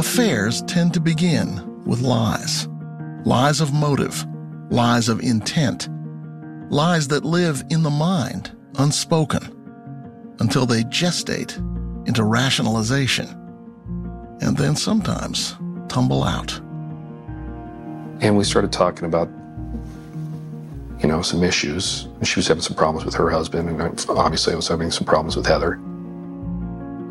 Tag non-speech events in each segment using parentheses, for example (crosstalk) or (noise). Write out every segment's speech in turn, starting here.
Affairs tend to begin with lies lies of motive, lies of intent, lies that live in the mind, unspoken, until they gestate into rationalization, and then sometimes tumble out. And we started talking about, you know, some issues. She was having some problems with her husband, and obviously I was having some problems with Heather.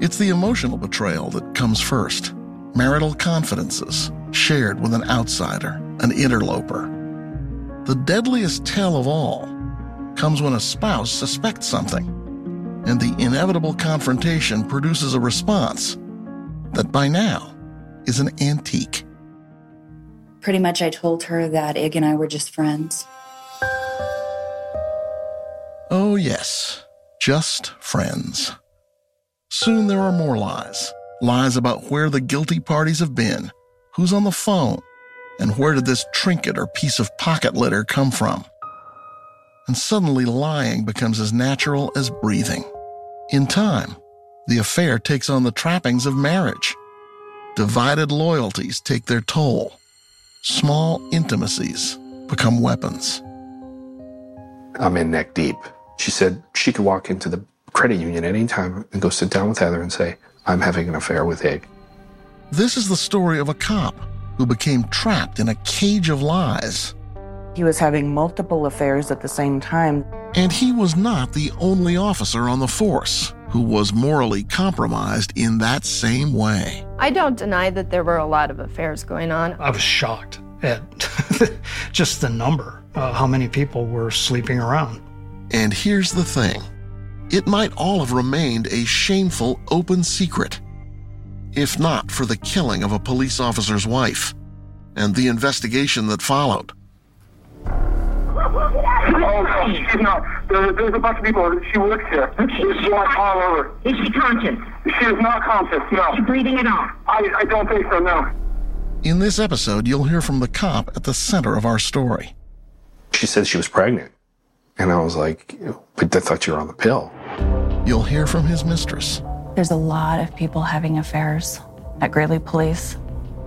It's the emotional betrayal that comes first. Marital confidences shared with an outsider, an interloper. The deadliest tell of all comes when a spouse suspects something, and the inevitable confrontation produces a response that by now is an antique. Pretty much, I told her that Ig and I were just friends. Oh, yes, just friends. Soon there are more lies. Lies about where the guilty parties have been, who's on the phone, and where did this trinket or piece of pocket litter come from. And suddenly lying becomes as natural as breathing. In time, the affair takes on the trappings of marriage. Divided loyalties take their toll. Small intimacies become weapons. I'm in neck deep. She said she could walk into the credit union anytime and go sit down with Heather and say, I'm having an affair with Ig. This is the story of a cop who became trapped in a cage of lies. He was having multiple affairs at the same time. And he was not the only officer on the force who was morally compromised in that same way. I don't deny that there were a lot of affairs going on. I was shocked at (laughs) just the number, uh, how many people were sleeping around. And here's the thing it might all have remained a shameful open secret, if not for the killing of a police officer's wife and the investigation that followed. Oh, she's not. There, there's a bunch of people. She works here. She's blood all over. Is she conscious? She is not conscious, no. Is she breathing at all? I, I don't think so, no. In this episode, you'll hear from the cop at the center of our story. She said she was pregnant. And I was like, but I thought you were on the pill. You'll hear from his mistress. There's a lot of people having affairs at Greeley Police.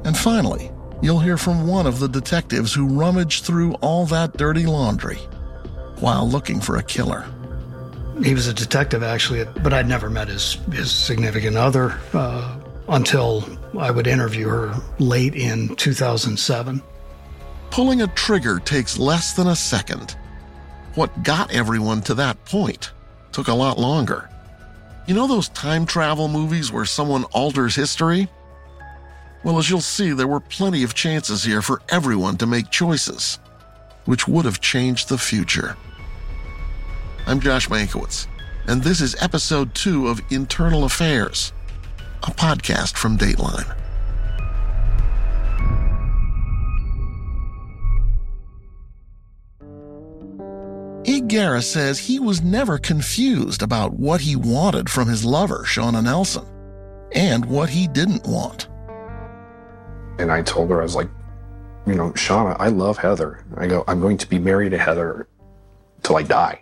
And finally, you'll hear from one of the detectives who rummaged through all that dirty laundry while looking for a killer. He was a detective, actually, but I'd never met his, his significant other uh, until I would interview her late in 2007. Pulling a trigger takes less than a second. What got everyone to that point took a lot longer. You know those time travel movies where someone alters history? Well, as you'll see, there were plenty of chances here for everyone to make choices, which would have changed the future. I'm Josh Mankiewicz, and this is episode two of Internal Affairs, a podcast from Dateline. Ig Guerra says he was never confused about what he wanted from his lover, Shauna Nelson, and what he didn't want. And I told her, I was like, you know, Shauna, I love Heather. I go, I'm going to be married to Heather till I die.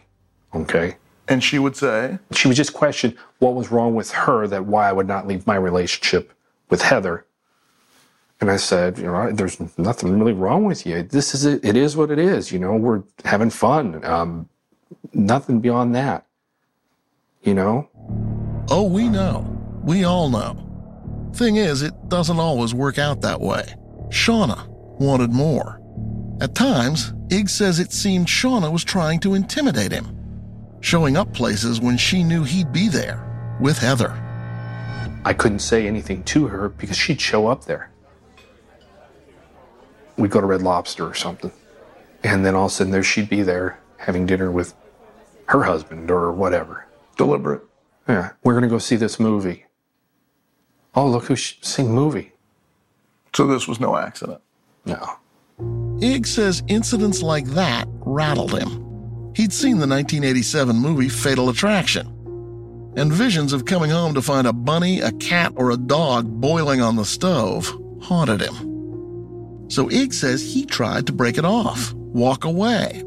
Okay. And she would say? She would just question what was wrong with her that why I would not leave my relationship with Heather. And I said, you know, there's nothing really wrong with you. This is it. It is what it is. You know, we're having fun. Um, nothing beyond that. You know? Oh, we know. We all know. Thing is, it doesn't always work out that way. Shauna wanted more. At times, Ig says it seemed Shauna was trying to intimidate him, showing up places when she knew he'd be there with Heather. I couldn't say anything to her because she'd show up there. We'd go to Red Lobster or something. And then all of a sudden there she'd be there having dinner with her husband or whatever. Deliberate. Yeah. We're going to go see this movie. Oh, look who's seeing movie. So this was no accident? No. Ig says incidents like that rattled him. He'd seen the 1987 movie Fatal Attraction, and visions of coming home to find a bunny, a cat, or a dog boiling on the stove haunted him. So Ig says he tried to break it off, walk away.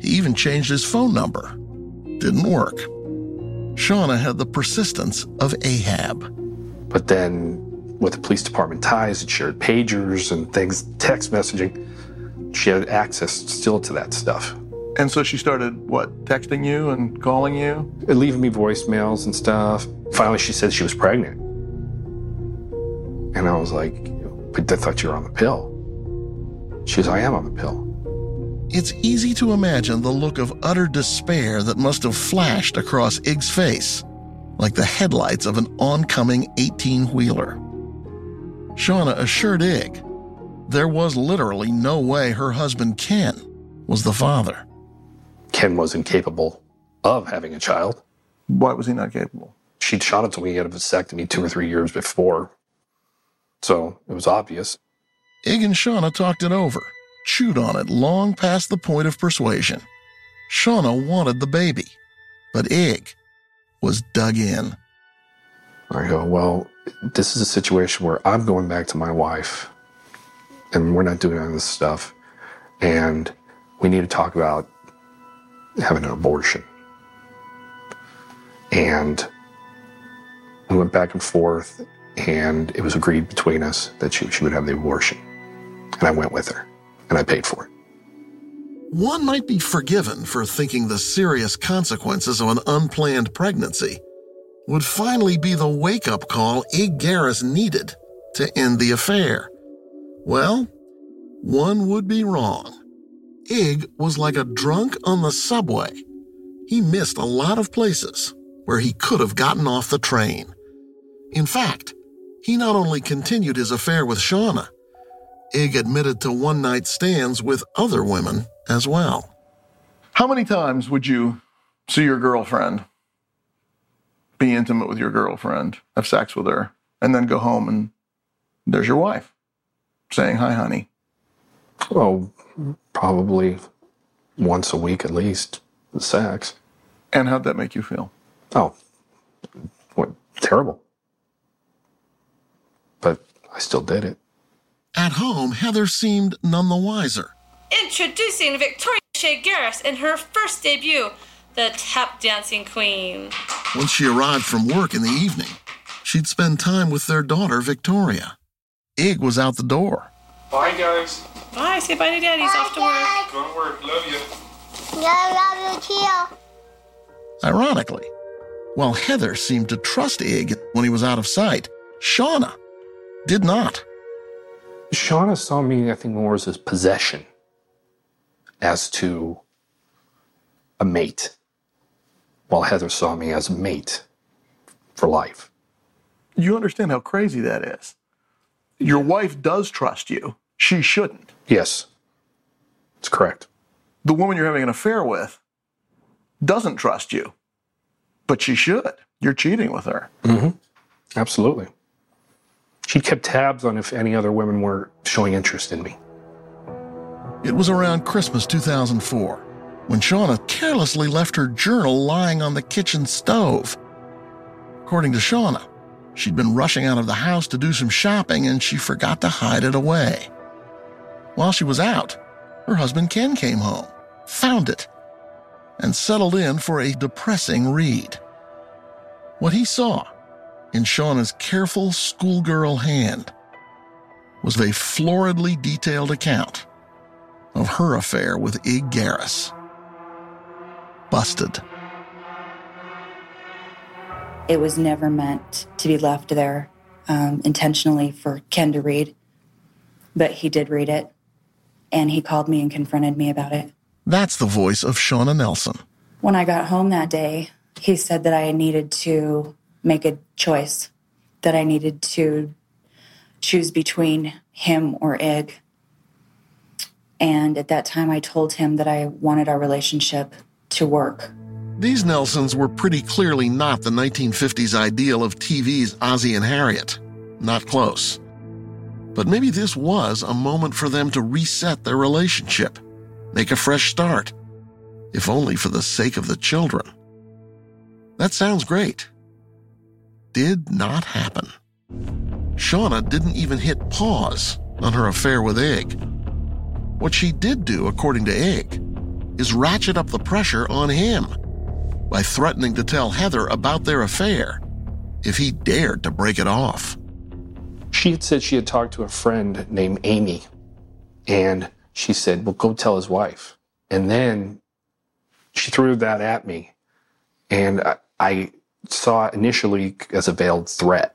He even changed his phone number. Didn't work. Shauna had the persistence of Ahab. But then, with the police department ties and shared pagers and things, text messaging, she had access still to that stuff. And so she started, what, texting you and calling you? And leaving me voicemails and stuff. Finally, she said she was pregnant. And I was like, but I thought you were on the pill. She was, I am on the pill. It's easy to imagine the look of utter despair that must have flashed across Ig's face, like the headlights of an oncoming 18 wheeler. Shauna assured Ig there was literally no way her husband Ken was the father. Ken was incapable of having a child. Why was he not capable? She'd shot it to me at a vasectomy two or three years before. So it was obvious. Ig and Shauna talked it over, chewed on it long past the point of persuasion. Shauna wanted the baby, but Ig was dug in. I go, well, this is a situation where I'm going back to my wife and we're not doing any of this stuff. And we need to talk about having an abortion. And we went back and forth, and it was agreed between us that she, she would have the abortion. And I went with her, and I paid for it. One might be forgiven for thinking the serious consequences of an unplanned pregnancy would finally be the wake up call Ig Garris needed to end the affair. Well, one would be wrong. Ig was like a drunk on the subway. He missed a lot of places where he could have gotten off the train. In fact, he not only continued his affair with Shauna, Ig admitted to one night stands with other women as well. How many times would you see your girlfriend, be intimate with your girlfriend, have sex with her, and then go home and there's your wife saying, Hi, honey? Well, probably once a week at least, sex. And how'd that make you feel? Oh, what, terrible. But I still did it. At home, Heather seemed none the wiser. Introducing Victoria Shea Garris in her first debut, the tap dancing queen. Once she arrived from work in the evening, she'd spend time with their daughter, Victoria. Ig was out the door. Bye, guys. Bye. Say bye to daddy. He's off to work. Go to work. Love you. Yeah, I love you too. Ironically, while Heather seemed to trust Ig when he was out of sight, Shauna did not. Shauna saw me, I think, more as his possession as to a mate, while Heather saw me as a mate for life. You understand how crazy that is. Your wife does trust you. She shouldn't. Yes, it's correct. The woman you're having an affair with doesn't trust you, but she should. You're cheating with her. Mm-hmm. Absolutely. She kept tabs on if any other women were showing interest in me. It was around Christmas 2004 when Shauna carelessly left her journal lying on the kitchen stove. According to Shauna, she'd been rushing out of the house to do some shopping and she forgot to hide it away. While she was out, her husband Ken came home, found it, and settled in for a depressing read. What he saw in Shauna's careful schoolgirl hand was a floridly detailed account of her affair with Ig Garris. Busted. It was never meant to be left there um, intentionally for Ken to read, but he did read it, and he called me and confronted me about it. That's the voice of Shauna Nelson. When I got home that day, he said that I needed to make a choice, that I needed to choose between him or Ig. And at that time, I told him that I wanted our relationship to work. These Nelsons were pretty clearly not the 1950s ideal of TV's Ozzie and Harriet. Not close. But maybe this was a moment for them to reset their relationship, make a fresh start, if only for the sake of the children. That sounds great. Did not happen. Shauna didn't even hit pause on her affair with Ig. What she did do, according to Ig, is ratchet up the pressure on him by threatening to tell Heather about their affair if he dared to break it off. She had said she had talked to a friend named Amy, and she said, Well, go tell his wife. And then she threw that at me, and I, I saw it initially as a veiled threat.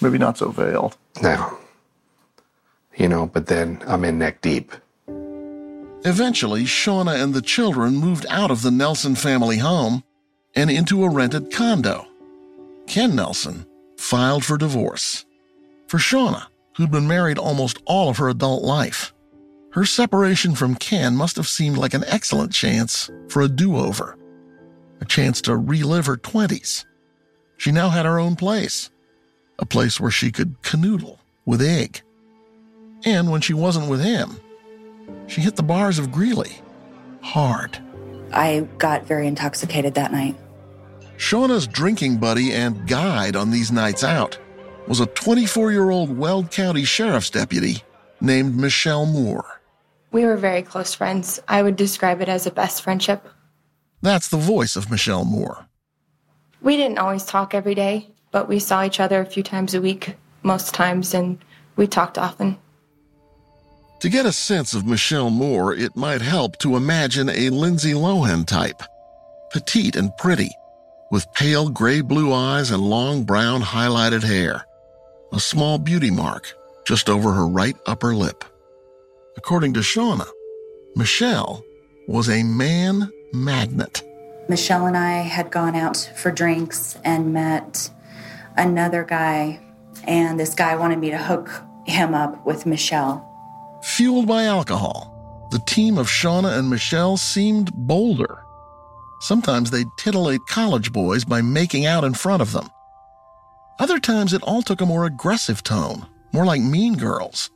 Maybe not so veiled. No. You know, but then I'm in neck deep. Eventually, Shauna and the children moved out of the Nelson family home and into a rented condo. Ken Nelson filed for divorce. For Shauna, who'd been married almost all of her adult life, her separation from Ken must have seemed like an excellent chance for a do over, a chance to relive her 20s. She now had her own place, a place where she could canoodle with Ig. And when she wasn't with him, she hit the bars of Greeley hard. I got very intoxicated that night. Shauna's drinking buddy and guide on these nights out was a 24 year old Weld County Sheriff's deputy named Michelle Moore. We were very close friends. I would describe it as a best friendship. That's the voice of Michelle Moore. We didn't always talk every day, but we saw each other a few times a week, most times, and we talked often. To get a sense of Michelle Moore, it might help to imagine a Lindsay Lohan type. Petite and pretty, with pale gray blue eyes and long brown highlighted hair. A small beauty mark just over her right upper lip. According to Shauna, Michelle was a man magnet. Michelle and I had gone out for drinks and met another guy, and this guy wanted me to hook him up with Michelle. Fueled by alcohol, the team of Shauna and Michelle seemed bolder. Sometimes they'd titillate college boys by making out in front of them. Other times it all took a more aggressive tone, more like Mean Girls,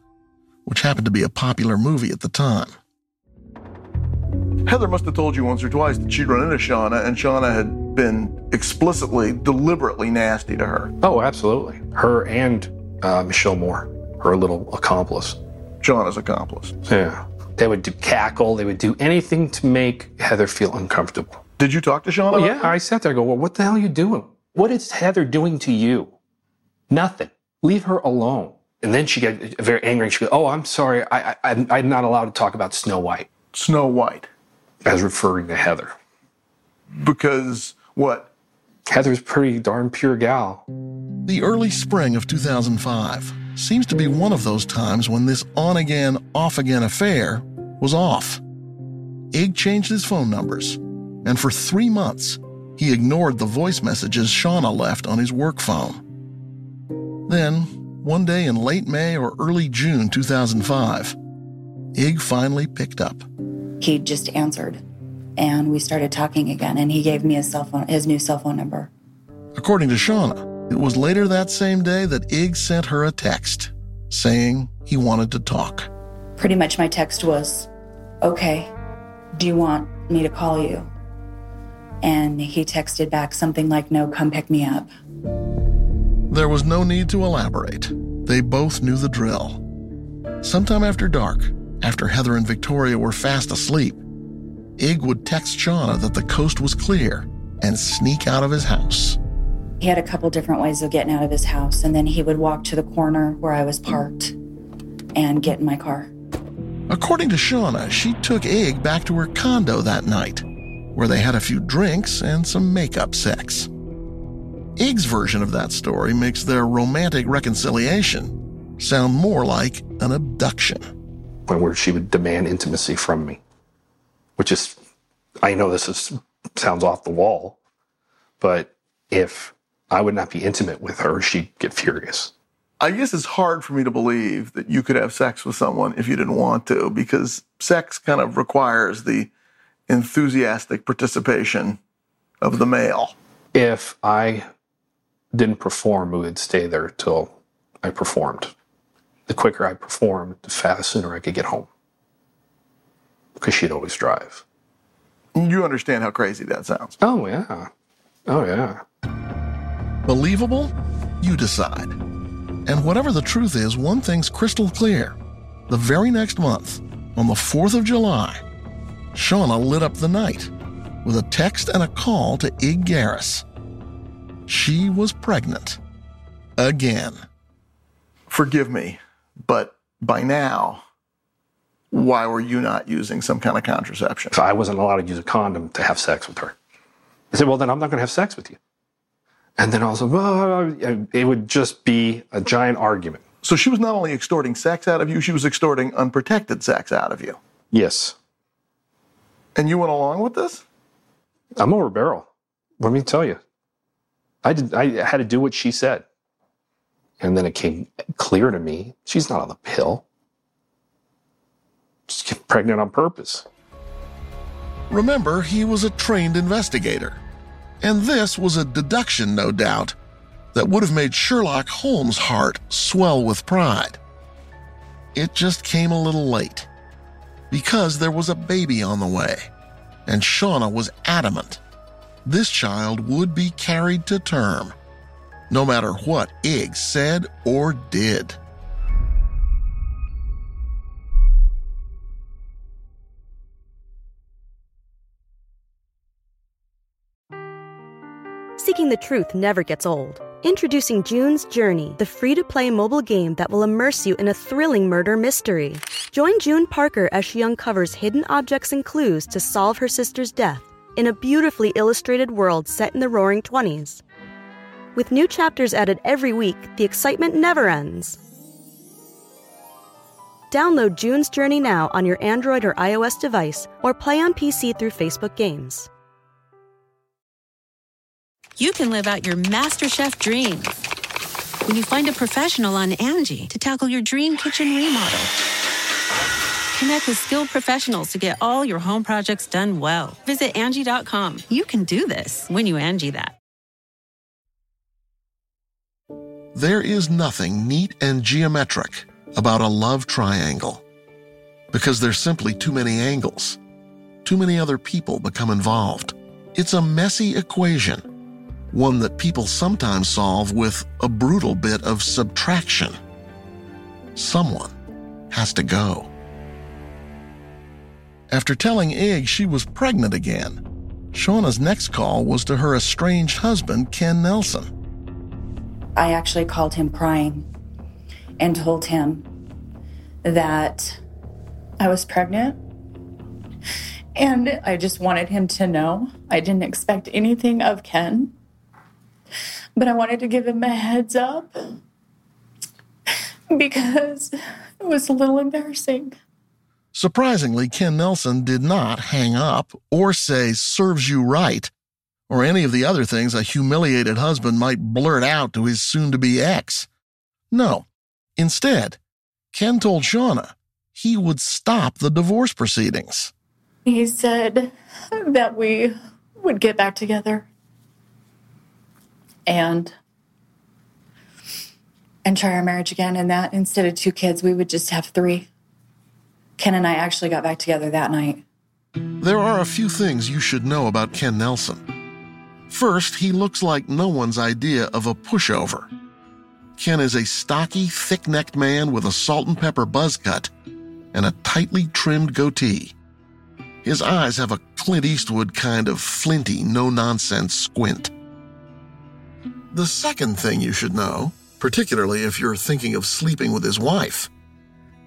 which happened to be a popular movie at the time. Heather must have told you once or twice that she'd run into Shauna, and Shauna had been explicitly, deliberately nasty to her. Oh, absolutely. Her and uh, Michelle Moore, her little accomplice. Shauna's accomplice. Yeah. They would do cackle, they would do anything to make Heather feel uncomfortable. Did you talk to Shauna? Oh, yeah. I sat there and go, Well, what the hell are you doing? What is Heather doing to you? Nothing. Leave her alone. And then she got very angry and she goes, Oh, I'm sorry. I, I, I'm not allowed to talk about Snow White. Snow White. As referring to Heather. Because what? Heather's pretty darn pure gal. The early spring of 2005 seems to be one of those times when this on again, off again affair was off. Ig changed his phone numbers, and for three months, he ignored the voice messages Shauna left on his work phone. Then, one day in late May or early June 2005, Ig finally picked up. He just answered, and we started talking again, and he gave me his cell phone, his new cell phone number. According to Shauna, it was later that same day that Ig sent her a text saying he wanted to talk. Pretty much my text was, Okay, do you want me to call you? And he texted back something like, No, come pick me up. There was no need to elaborate. They both knew the drill. Sometime after dark, after Heather and Victoria were fast asleep, Ig would text Shauna that the coast was clear and sneak out of his house. He had a couple different ways of getting out of his house, and then he would walk to the corner where I was parked and get in my car. According to Shauna, she took Ig back to her condo that night, where they had a few drinks and some makeup sex. Ig's version of that story makes their romantic reconciliation sound more like an abduction. Where she would demand intimacy from me, which is, I know this is, sounds off the wall, but if I would not be intimate with her, she'd get furious. I guess it's hard for me to believe that you could have sex with someone if you didn't want to, because sex kind of requires the enthusiastic participation of the male. If I didn't perform, we would stay there till I performed. The quicker I performed, the fast sooner I could get home. Because she'd always drive. You understand how crazy that sounds. Oh, yeah. Oh, yeah. Believable? You decide. And whatever the truth is, one thing's crystal clear. The very next month, on the 4th of July, Shauna lit up the night with a text and a call to Ig Garris. She was pregnant. Again. Forgive me, but by now, why were you not using some kind of contraception? So I wasn't allowed to use a condom to have sex with her. I said, well, then I'm not going to have sex with you. And then also, well, it would just be a giant argument. So she was not only extorting sex out of you, she was extorting unprotected sex out of you. Yes. And you went along with this? I'm over barrel. Let me tell you. I did I had to do what she said. And then it came clear to me she's not on the pill. She's getting pregnant on purpose. Remember, he was a trained investigator. And this was a deduction, no doubt, that would have made Sherlock Holmes' heart swell with pride. It just came a little late. Because there was a baby on the way, and Shauna was adamant this child would be carried to term, no matter what Ig said or did. Seeking the truth never gets old. Introducing June's Journey, the free to play mobile game that will immerse you in a thrilling murder mystery. Join June Parker as she uncovers hidden objects and clues to solve her sister's death in a beautifully illustrated world set in the roaring 20s. With new chapters added every week, the excitement never ends. Download June's Journey now on your Android or iOS device or play on PC through Facebook Games. You can live out your MasterChef dreams when you find a professional on Angie to tackle your dream kitchen remodel. Connect with skilled professionals to get all your home projects done well. Visit Angie.com. You can do this when you Angie that. There is nothing neat and geometric about a love triangle because there's simply too many angles. Too many other people become involved. It's a messy equation, one that people sometimes solve with a brutal bit of subtraction. Someone has to go. After telling Ig she was pregnant again, Shauna's next call was to her estranged husband, Ken Nelson. I actually called him crying and told him that I was pregnant. And I just wanted him to know. I didn't expect anything of Ken, but I wanted to give him a heads up because it was a little embarrassing. Surprisingly, Ken Nelson did not hang up or say, serves you right, or any of the other things a humiliated husband might blurt out to his soon to be ex. No. Instead, Ken told Shauna he would stop the divorce proceedings. He said that we would get back together and and try our marriage again and that instead of two kids we would just have three. Ken and I actually got back together that night. There are a few things you should know about Ken Nelson. First, he looks like no one's idea of a pushover. Ken is a stocky, thick necked man with a salt and pepper buzz cut and a tightly trimmed goatee. His eyes have a Clint Eastwood kind of flinty, no nonsense squint. The second thing you should know, particularly if you're thinking of sleeping with his wife,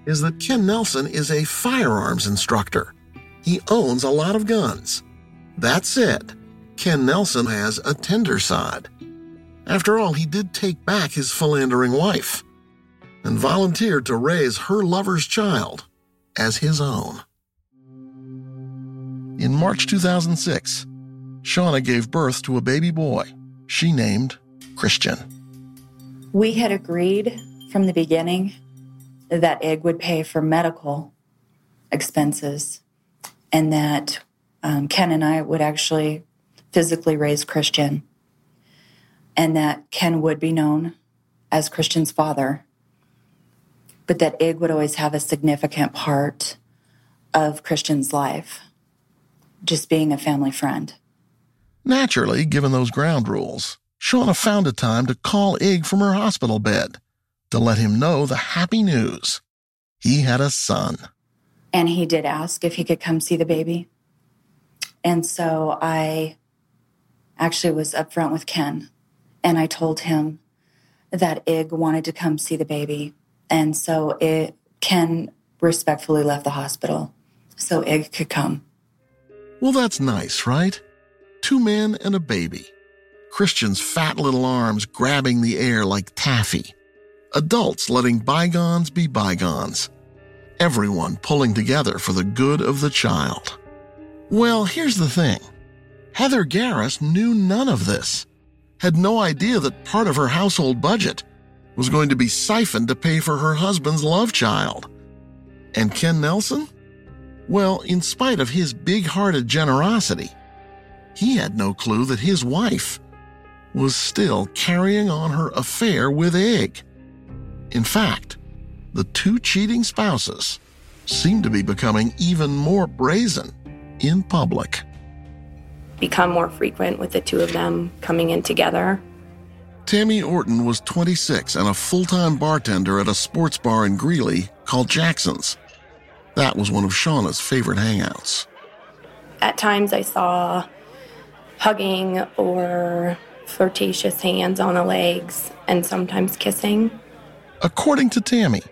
is that Ken Nelson is a firearms instructor. He owns a lot of guns. That's said, Ken Nelson has a tender side. After all, he did take back his philandering wife and volunteered to raise her lover's child as his own. In March 2006, Shauna gave birth to a baby boy she named Christian. We had agreed from the beginning that Ig would pay for medical expenses and that um, Ken and I would actually physically raised Christian and that Ken would be known as Christian's father. but that Ig would always have a significant part of Christian's life, just being a family friend. Naturally, given those ground rules, Shauna found a time to call Ig from her hospital bed to let him know the happy news. He had a son. And he did ask if he could come see the baby. And so I actually was upfront with Ken and I told him that Ig wanted to come see the baby. And so it, Ken respectfully left the hospital so Ig could come. Well, that's nice, right? Two men and a baby. Christian's fat little arms grabbing the air like taffy. Adults letting bygones be bygones. Everyone pulling together for the good of the child. Well, here's the thing Heather Garris knew none of this, had no idea that part of her household budget was going to be siphoned to pay for her husband's love child. And Ken Nelson? Well, in spite of his big hearted generosity, he had no clue that his wife was still carrying on her affair with Ig. In fact, the two cheating spouses seemed to be becoming even more brazen in public. Become more frequent with the two of them coming in together. Tammy Orton was 26 and a full time bartender at a sports bar in Greeley called Jackson's. That was one of Shauna's favorite hangouts. At times I saw hugging or flirtatious hands on the legs and sometimes kissing. According to Tammy,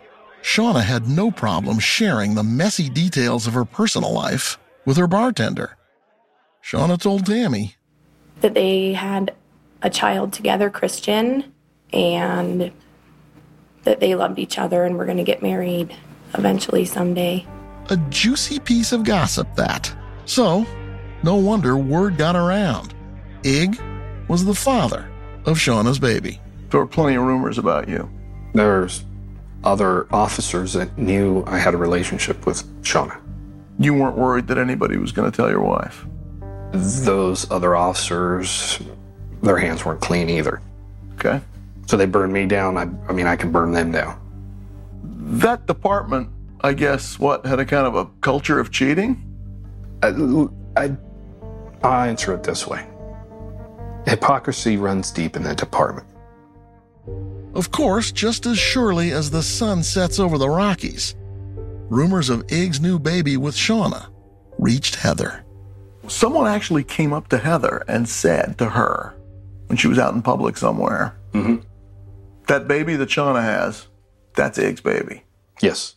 Shauna had no problem sharing the messy details of her personal life with her bartender. Shauna told Tammy that they had a child together, Christian, and that they loved each other and were going to get married eventually someday. A juicy piece of gossip, that. So, no wonder word got around. Ig was the father of Shauna's baby. There were plenty of rumors about you. There's other officers that knew I had a relationship with Shauna. You weren't worried that anybody was going to tell your wife? Those other officers, their hands weren't clean either. Okay. So they burned me down. I, I mean, I could burn them down. That department, I guess, what, had a kind of a culture of cheating? I, I, I'll answer it this way hypocrisy runs deep in that department. Of course, just as surely as the sun sets over the Rockies, rumors of Ig's new baby with Shauna reached Heather. Someone actually came up to Heather and said to her when she was out in public somewhere, mm-hmm. That baby that Shauna has, that's Ig's baby. Yes.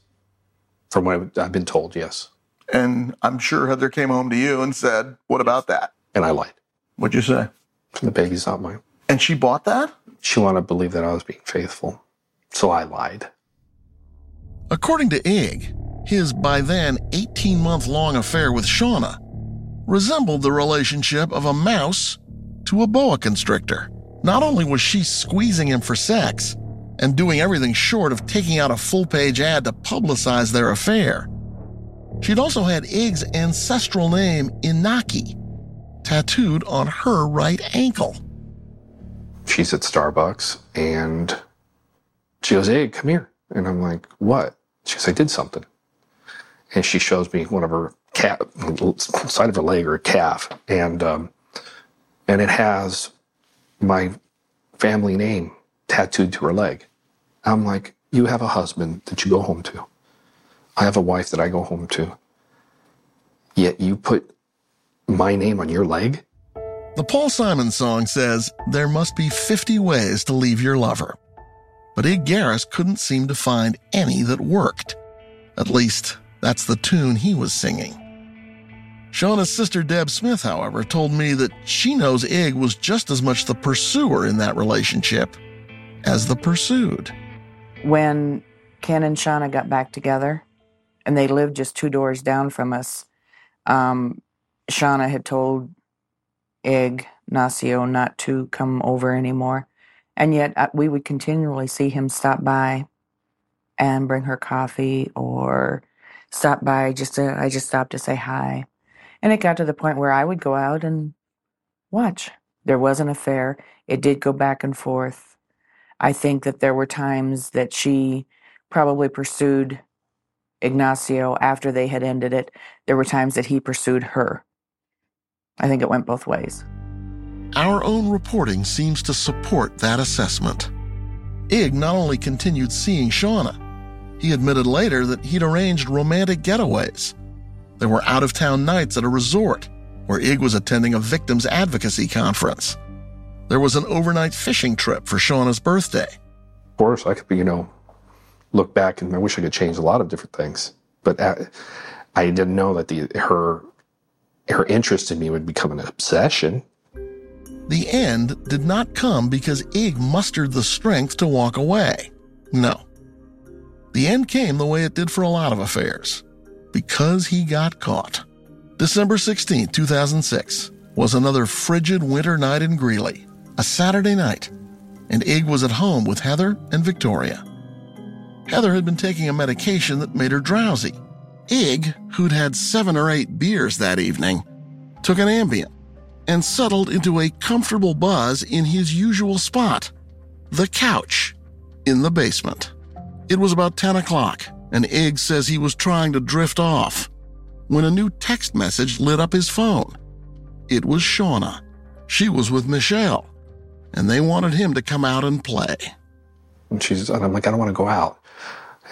From what I've been told, yes. And I'm sure Heather came home to you and said, What about that? And I lied. What'd you say? The baby's not mine. And she bought that? She wanted to believe that I was being faithful. So I lied. According to Ig, his by then 18 month long affair with Shauna resembled the relationship of a mouse to a boa constrictor. Not only was she squeezing him for sex and doing everything short of taking out a full page ad to publicize their affair, she'd also had Ig's ancestral name, Inaki, tattooed on her right ankle. She's at Starbucks and she goes, Hey, come here. And I'm like, What? She goes, I did something. And she shows me one of her calf, side of her leg or a calf. And, um, and it has my family name tattooed to her leg. I'm like, You have a husband that you go home to. I have a wife that I go home to. Yet you put my name on your leg? The Paul Simon song says, There must be 50 ways to leave your lover. But Ig Garris couldn't seem to find any that worked. At least, that's the tune he was singing. Shauna's sister Deb Smith, however, told me that she knows Ig was just as much the pursuer in that relationship as the pursued. When Ken and Shauna got back together, and they lived just two doors down from us, um, Shauna had told Ig Nacio not to come over anymore. And yet uh, we would continually see him stop by and bring her coffee or stop by just to, I just stopped to say hi. And it got to the point where I would go out and watch. There was an affair. It did go back and forth. I think that there were times that she probably pursued Ignacio after they had ended it. There were times that he pursued her. I think it went both ways. Our own reporting seems to support that assessment. Ig not only continued seeing Shauna, he admitted later that he'd arranged romantic getaways. There were out of town nights at a resort where Ig was attending a victims advocacy conference. There was an overnight fishing trip for Shauna's birthday. Of course, I could, you know, look back and I wish I could change a lot of different things, but uh, I didn't know that the her her interest in me would become an obsession. The end did not come because Ig mustered the strength to walk away. No. The end came the way it did for a lot of affairs because he got caught. December 16, 2006, was another frigid winter night in Greeley, a Saturday night, and Ig was at home with Heather and Victoria. Heather had been taking a medication that made her drowsy. Ig, who'd had seven or eight beers that evening, took an Ambien and settled into a comfortable buzz in his usual spot, the couch, in the basement. It was about 10 o'clock, and Ig says he was trying to drift off when a new text message lit up his phone. It was Shauna. She was with Michelle, and they wanted him to come out and play. And she's, and I'm like, I don't want to go out.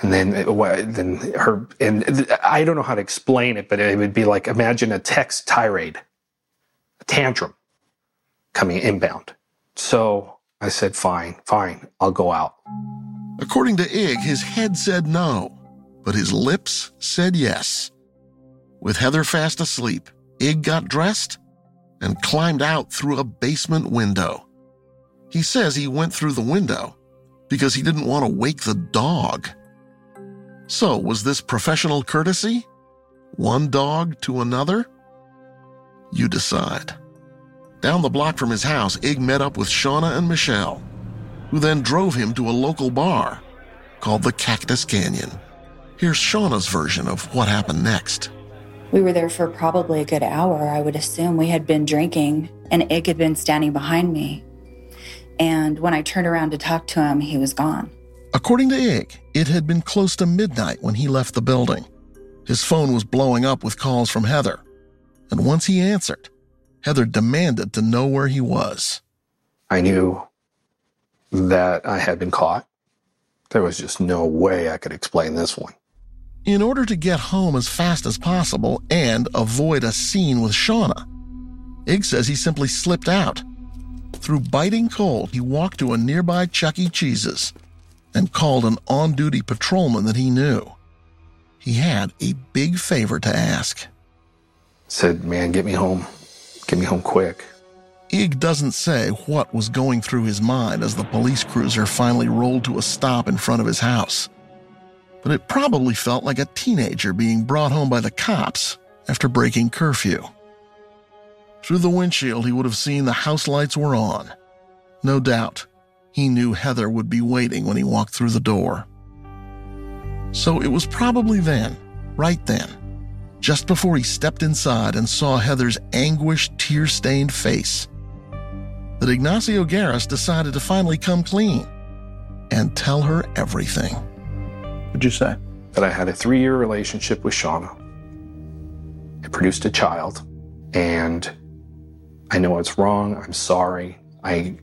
And then, then her, and I don't know how to explain it, but it would be like imagine a text tirade, a tantrum coming inbound. So I said, fine, fine, I'll go out. According to Ig, his head said no, but his lips said yes. With Heather fast asleep, Ig got dressed and climbed out through a basement window. He says he went through the window because he didn't want to wake the dog. So, was this professional courtesy? One dog to another? You decide. Down the block from his house, Ig met up with Shauna and Michelle, who then drove him to a local bar called the Cactus Canyon. Here's Shauna's version of what happened next. We were there for probably a good hour. I would assume we had been drinking, and Ig had been standing behind me. And when I turned around to talk to him, he was gone. According to Ig, it had been close to midnight when he left the building. His phone was blowing up with calls from Heather. And once he answered, Heather demanded to know where he was. I knew that I had been caught. There was just no way I could explain this one. In order to get home as fast as possible and avoid a scene with Shauna, Ig says he simply slipped out. Through biting cold, he walked to a nearby Chuck E. Cheese's and called an on duty patrolman that he knew. He had a big favor to ask. Said, Man, get me home. Get me home quick. Ig doesn't say what was going through his mind as the police cruiser finally rolled to a stop in front of his house. But it probably felt like a teenager being brought home by the cops after breaking curfew. Through the windshield, he would have seen the house lights were on. No doubt, he knew Heather would be waiting when he walked through the door. So it was probably then, right then, just before he stepped inside and saw Heather's anguished, tear stained face, that Ignacio Garris decided to finally come clean and tell her everything. What'd you say? That I had a three year relationship with Shauna. It produced a child, and I know it's wrong. I'm sorry. I,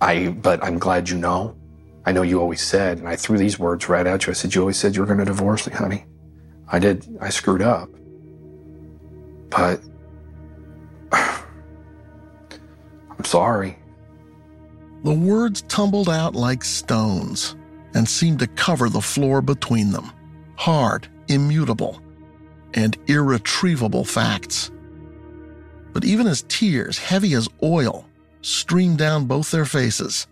I, but I'm glad you know. I know you always said, and I threw these words right at you. I said, You always said you were going to divorce me, honey. I did. I screwed up. But (sighs) I'm sorry. The words tumbled out like stones and seemed to cover the floor between them. Hard, immutable, and irretrievable facts. But even as tears, heavy as oil, streamed down both their faces,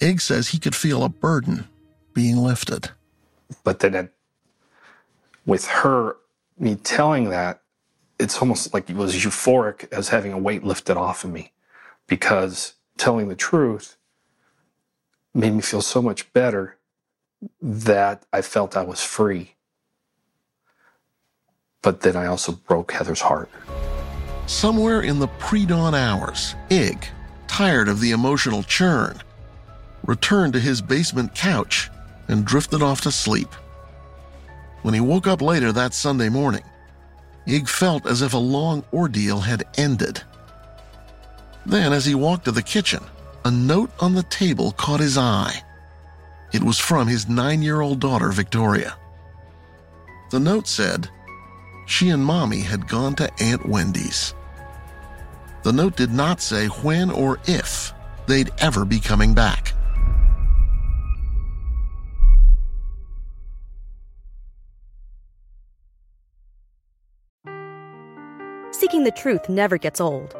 Ig says he could feel a burden being lifted. But then it, with her, me telling that, it's almost like it was euphoric as having a weight lifted off of me because telling the truth made me feel so much better that I felt I was free. But then I also broke Heather's heart. Somewhere in the pre dawn hours, Ig, tired of the emotional churn, returned to his basement couch and drifted off to sleep. When he woke up later that Sunday morning, Ig felt as if a long ordeal had ended. Then, as he walked to the kitchen, a note on the table caught his eye. It was from his nine year old daughter, Victoria. The note said, she and Mommy had gone to Aunt Wendy's. The note did not say when or if they'd ever be coming back. Seeking the truth never gets old.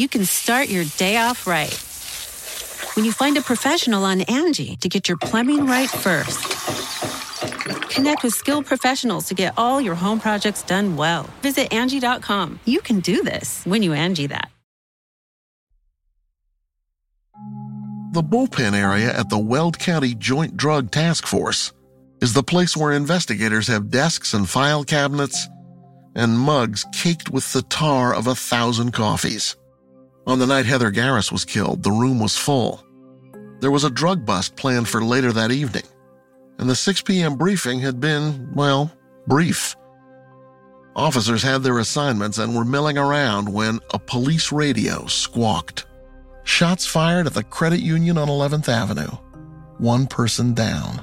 You can start your day off right. When you find a professional on Angie to get your plumbing right first. Connect with skilled professionals to get all your home projects done well. Visit Angie.com. You can do this when you Angie that. The bullpen area at the Weld County Joint Drug Task Force is the place where investigators have desks and file cabinets and mugs caked with the tar of a thousand coffees. On the night Heather Garris was killed, the room was full. There was a drug bust planned for later that evening, and the 6 p.m. briefing had been, well, brief. Officers had their assignments and were milling around when a police radio squawked. Shots fired at the credit union on 11th Avenue. One person down.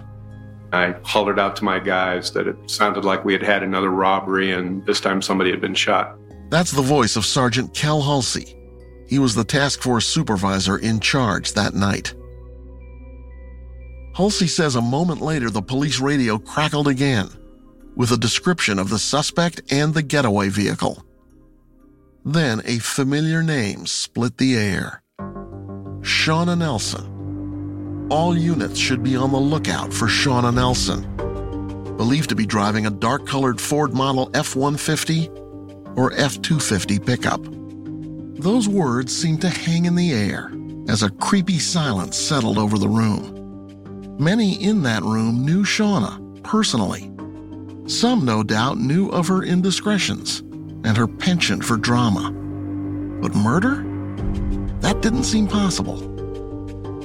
I hollered out to my guys that it sounded like we had had another robbery and this time somebody had been shot. That's the voice of Sergeant Kel Hulsey. He was the task force supervisor in charge that night. Halsey says a moment later the police radio crackled again with a description of the suspect and the getaway vehicle. Then a familiar name split the air Shauna Nelson. All units should be on the lookout for Shauna Nelson, believed to be driving a dark colored Ford Model F 150 or F 250 pickup. Those words seemed to hang in the air as a creepy silence settled over the room. Many in that room knew Shauna personally. Some, no doubt, knew of her indiscretions and her penchant for drama. But murder? That didn't seem possible.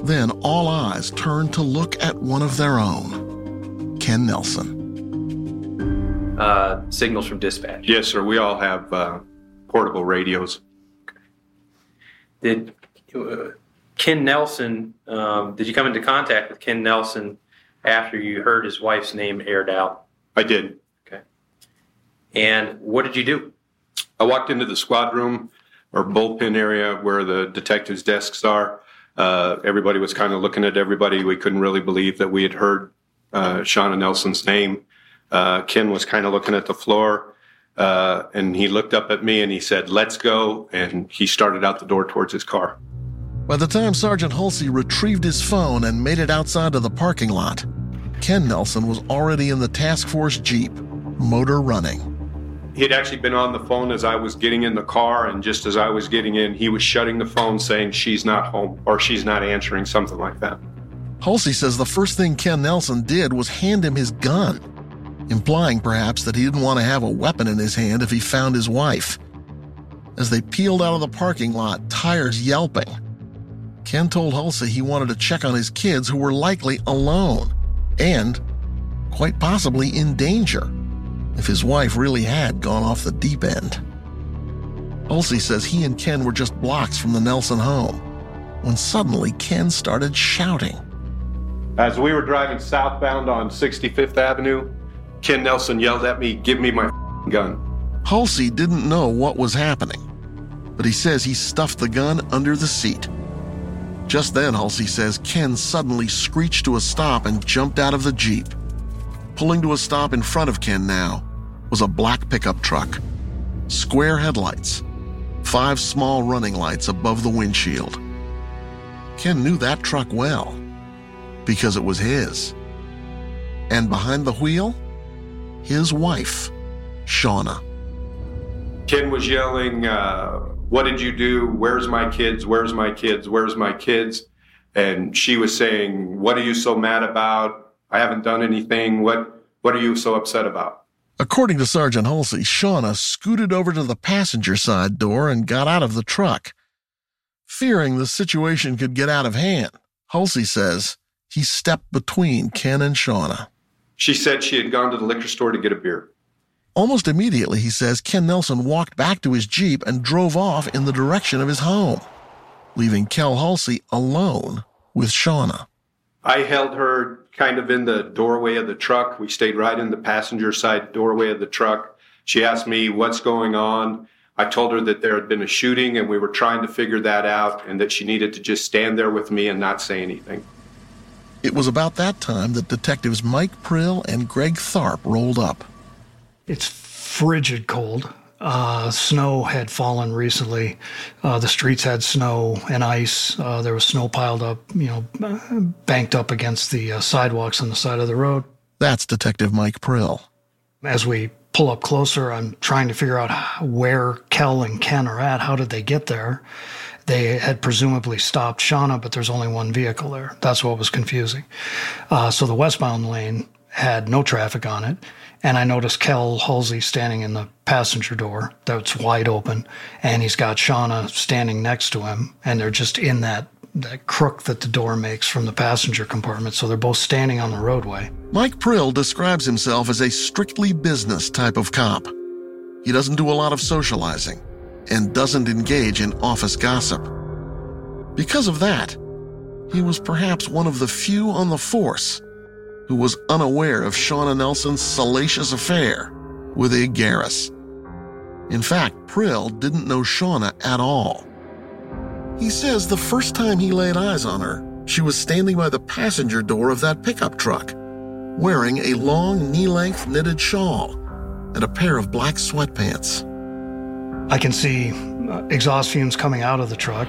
Then all eyes turned to look at one of their own Ken Nelson. Uh, signals from dispatch. Yes, sir. We all have uh, portable radios. Did uh, Ken Nelson, um, did you come into contact with Ken Nelson after you heard his wife's name aired out? I did. Okay. And what did you do? I walked into the squad room or bullpen area where the detectives' desks are. Uh, everybody was kind of looking at everybody. We couldn't really believe that we had heard uh, Shauna Nelson's name. Uh, Ken was kind of looking at the floor, uh, and he looked up at me and he said, "Let's go." And he started out the door towards his car. By the time Sergeant Hulsey retrieved his phone and made it outside of the parking lot, Ken Nelson was already in the task force Jeep, motor running. He had actually been on the phone as I was getting in the car, and just as I was getting in, he was shutting the phone saying, She's not home, or she's not answering, something like that. Hulsey says the first thing Ken Nelson did was hand him his gun, implying perhaps that he didn't want to have a weapon in his hand if he found his wife. As they peeled out of the parking lot, tires yelping, Ken told Hulsey he wanted to check on his kids who were likely alone and quite possibly in danger if his wife really had gone off the deep end. Hulsey says he and Ken were just blocks from the Nelson home when suddenly Ken started shouting. As we were driving southbound on 65th Avenue, Ken Nelson yelled at me, Give me my gun. Halsey didn't know what was happening, but he says he stuffed the gun under the seat. Just then, Halsey says Ken suddenly screeched to a stop and jumped out of the Jeep. Pulling to a stop in front of Ken now was a black pickup truck. Square headlights, five small running lights above the windshield. Ken knew that truck well because it was his. And behind the wheel his wife, Shauna. Ken was yelling, uh, What did you do? Where's my kids? Where's my kids? Where's my kids? And she was saying, What are you so mad about? I haven't done anything. What, what are you so upset about? According to Sergeant Halsey, Shauna scooted over to the passenger side door and got out of the truck. Fearing the situation could get out of hand, Halsey says he stepped between Ken and Shauna. She said she had gone to the liquor store to get a beer. Almost immediately, he says, Ken Nelson walked back to his Jeep and drove off in the direction of his home, leaving Kel Halsey alone with Shauna. I held her kind of in the doorway of the truck. We stayed right in the passenger side doorway of the truck. She asked me what's going on. I told her that there had been a shooting and we were trying to figure that out and that she needed to just stand there with me and not say anything. It was about that time that detectives Mike Prill and Greg Tharp rolled up. It's frigid cold. Uh, snow had fallen recently. Uh, the streets had snow and ice. Uh, there was snow piled up, you know, banked up against the uh, sidewalks on the side of the road. That's Detective Mike Prill. As we pull up closer, I'm trying to figure out where Kel and Ken are at. How did they get there? They had presumably stopped Shauna, but there's only one vehicle there. That's what was confusing. Uh, so the westbound lane had no traffic on it. And I noticed Kel Halsey standing in the passenger door that's wide open, and he's got Shauna standing next to him, and they're just in that that crook that the door makes from the passenger compartment. So they're both standing on the roadway. Mike Prill describes himself as a strictly business type of cop. He doesn't do a lot of socializing and doesn't engage in office gossip. Because of that, he was perhaps one of the few on the force who was unaware of Shauna Nelson's salacious affair with Ig Garris. In fact, Prill didn't know Shauna at all. He says the first time he laid eyes on her, she was standing by the passenger door of that pickup truck, wearing a long knee length knitted shawl and a pair of black sweatpants. I can see uh, exhaust fumes coming out of the truck.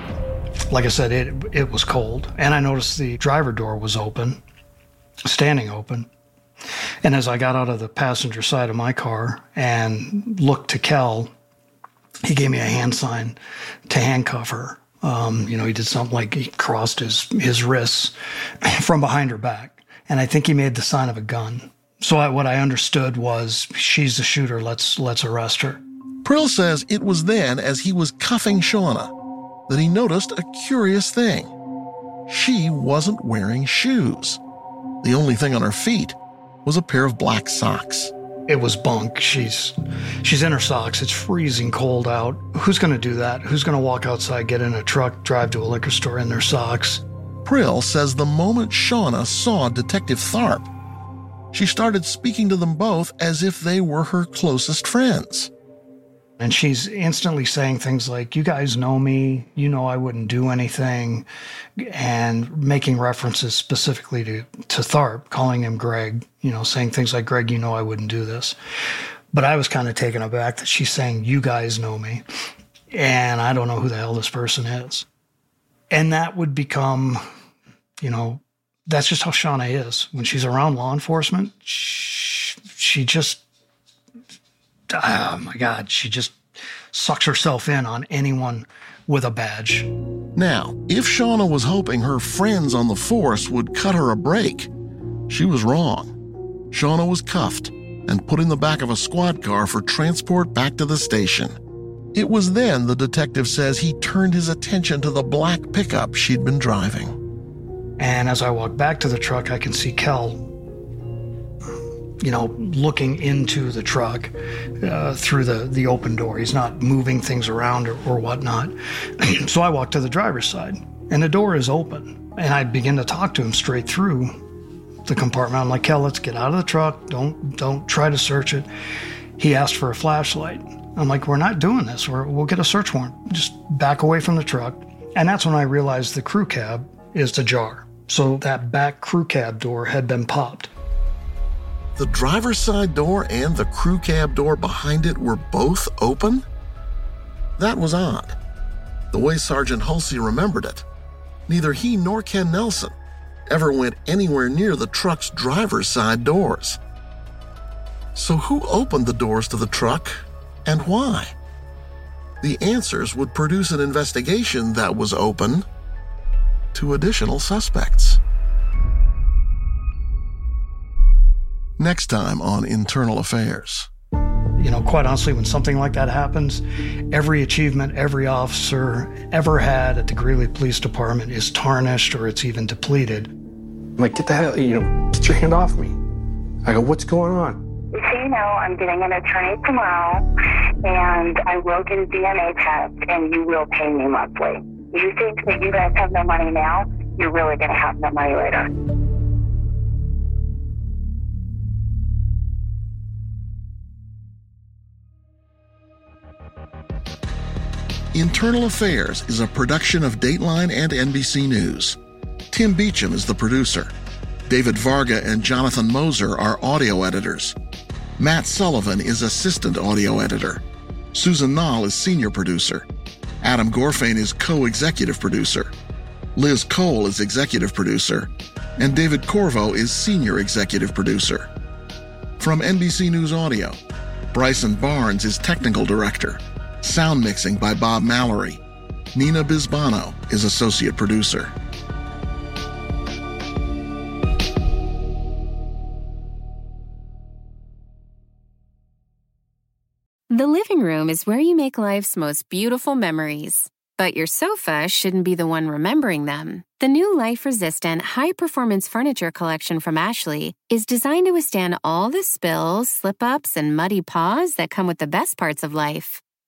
Like I said, it, it was cold. And I noticed the driver door was open standing open. And as I got out of the passenger side of my car and looked to Kel, he gave me a hand sign to handcuff her. Um, you know, he did something like he crossed his, his wrists (laughs) from behind her back. And I think he made the sign of a gun. So I, what I understood was she's the shooter. Let's, let's arrest her. Prill says it was then, as he was cuffing Shauna, that he noticed a curious thing. She wasn't wearing shoes. The only thing on her feet was a pair of black socks. It was bunk. She's she's in her socks. It's freezing cold out. Who's going to do that? Who's going to walk outside, get in a truck, drive to a liquor store in their socks? Prill says the moment Shauna saw Detective Tharp, she started speaking to them both as if they were her closest friends. And she's instantly saying things like, You guys know me. You know I wouldn't do anything. And making references specifically to, to Tharp, calling him Greg, you know, saying things like, Greg, you know I wouldn't do this. But I was kind of taken aback that she's saying, You guys know me. And I don't know who the hell this person is. And that would become, you know, that's just how Shauna is. When she's around law enforcement, she, she just oh my God, she just sucks herself in on anyone with a badge. Now, if Shauna was hoping her friends on the force would cut her a break, she was wrong. Shauna was cuffed and put in the back of a squad car for transport back to the station. It was then, the detective says, he turned his attention to the black pickup she'd been driving. And as I walk back to the truck, I can see Kel you know, looking into the truck uh, through the, the open door. He's not moving things around or, or whatnot. (clears throat) so I walk to the driver's side, and the door is open. And I begin to talk to him straight through the compartment. I'm like, Kel, let's get out of the truck. Don't don't try to search it. He asked for a flashlight. I'm like, we're not doing this. We're, we'll get a search warrant. Just back away from the truck. And that's when I realized the crew cab is ajar. So that back crew cab door had been popped. The driver's side door and the crew cab door behind it were both open? That was odd. The way Sergeant Halsey remembered it, neither he nor Ken Nelson ever went anywhere near the truck's driver's side doors. So, who opened the doors to the truck and why? The answers would produce an investigation that was open to additional suspects. Next time on Internal Affairs. You know, quite honestly, when something like that happens, every achievement every officer ever had at the Greeley Police Department is tarnished or it's even depleted. I'm like, get the hell, you know, get your hand off me. I go, what's going on? So you know, I'm getting an attorney tomorrow, and I will get a DNA test, and you will pay me monthly. You think that you guys have no money now, you're really going to have no money later. Internal Affairs is a production of Dateline and NBC News. Tim Beecham is the producer. David Varga and Jonathan Moser are audio editors. Matt Sullivan is assistant audio editor. Susan Nall is senior producer. Adam Gorfain is co executive producer. Liz Cole is executive producer. And David Corvo is senior executive producer. From NBC News Audio, Bryson Barnes is technical director. Sound mixing by Bob Mallory. Nina Bisbano is associate producer. The living room is where you make life's most beautiful memories. But your sofa shouldn't be the one remembering them. The new life resistant, high performance furniture collection from Ashley is designed to withstand all the spills, slip ups, and muddy paws that come with the best parts of life.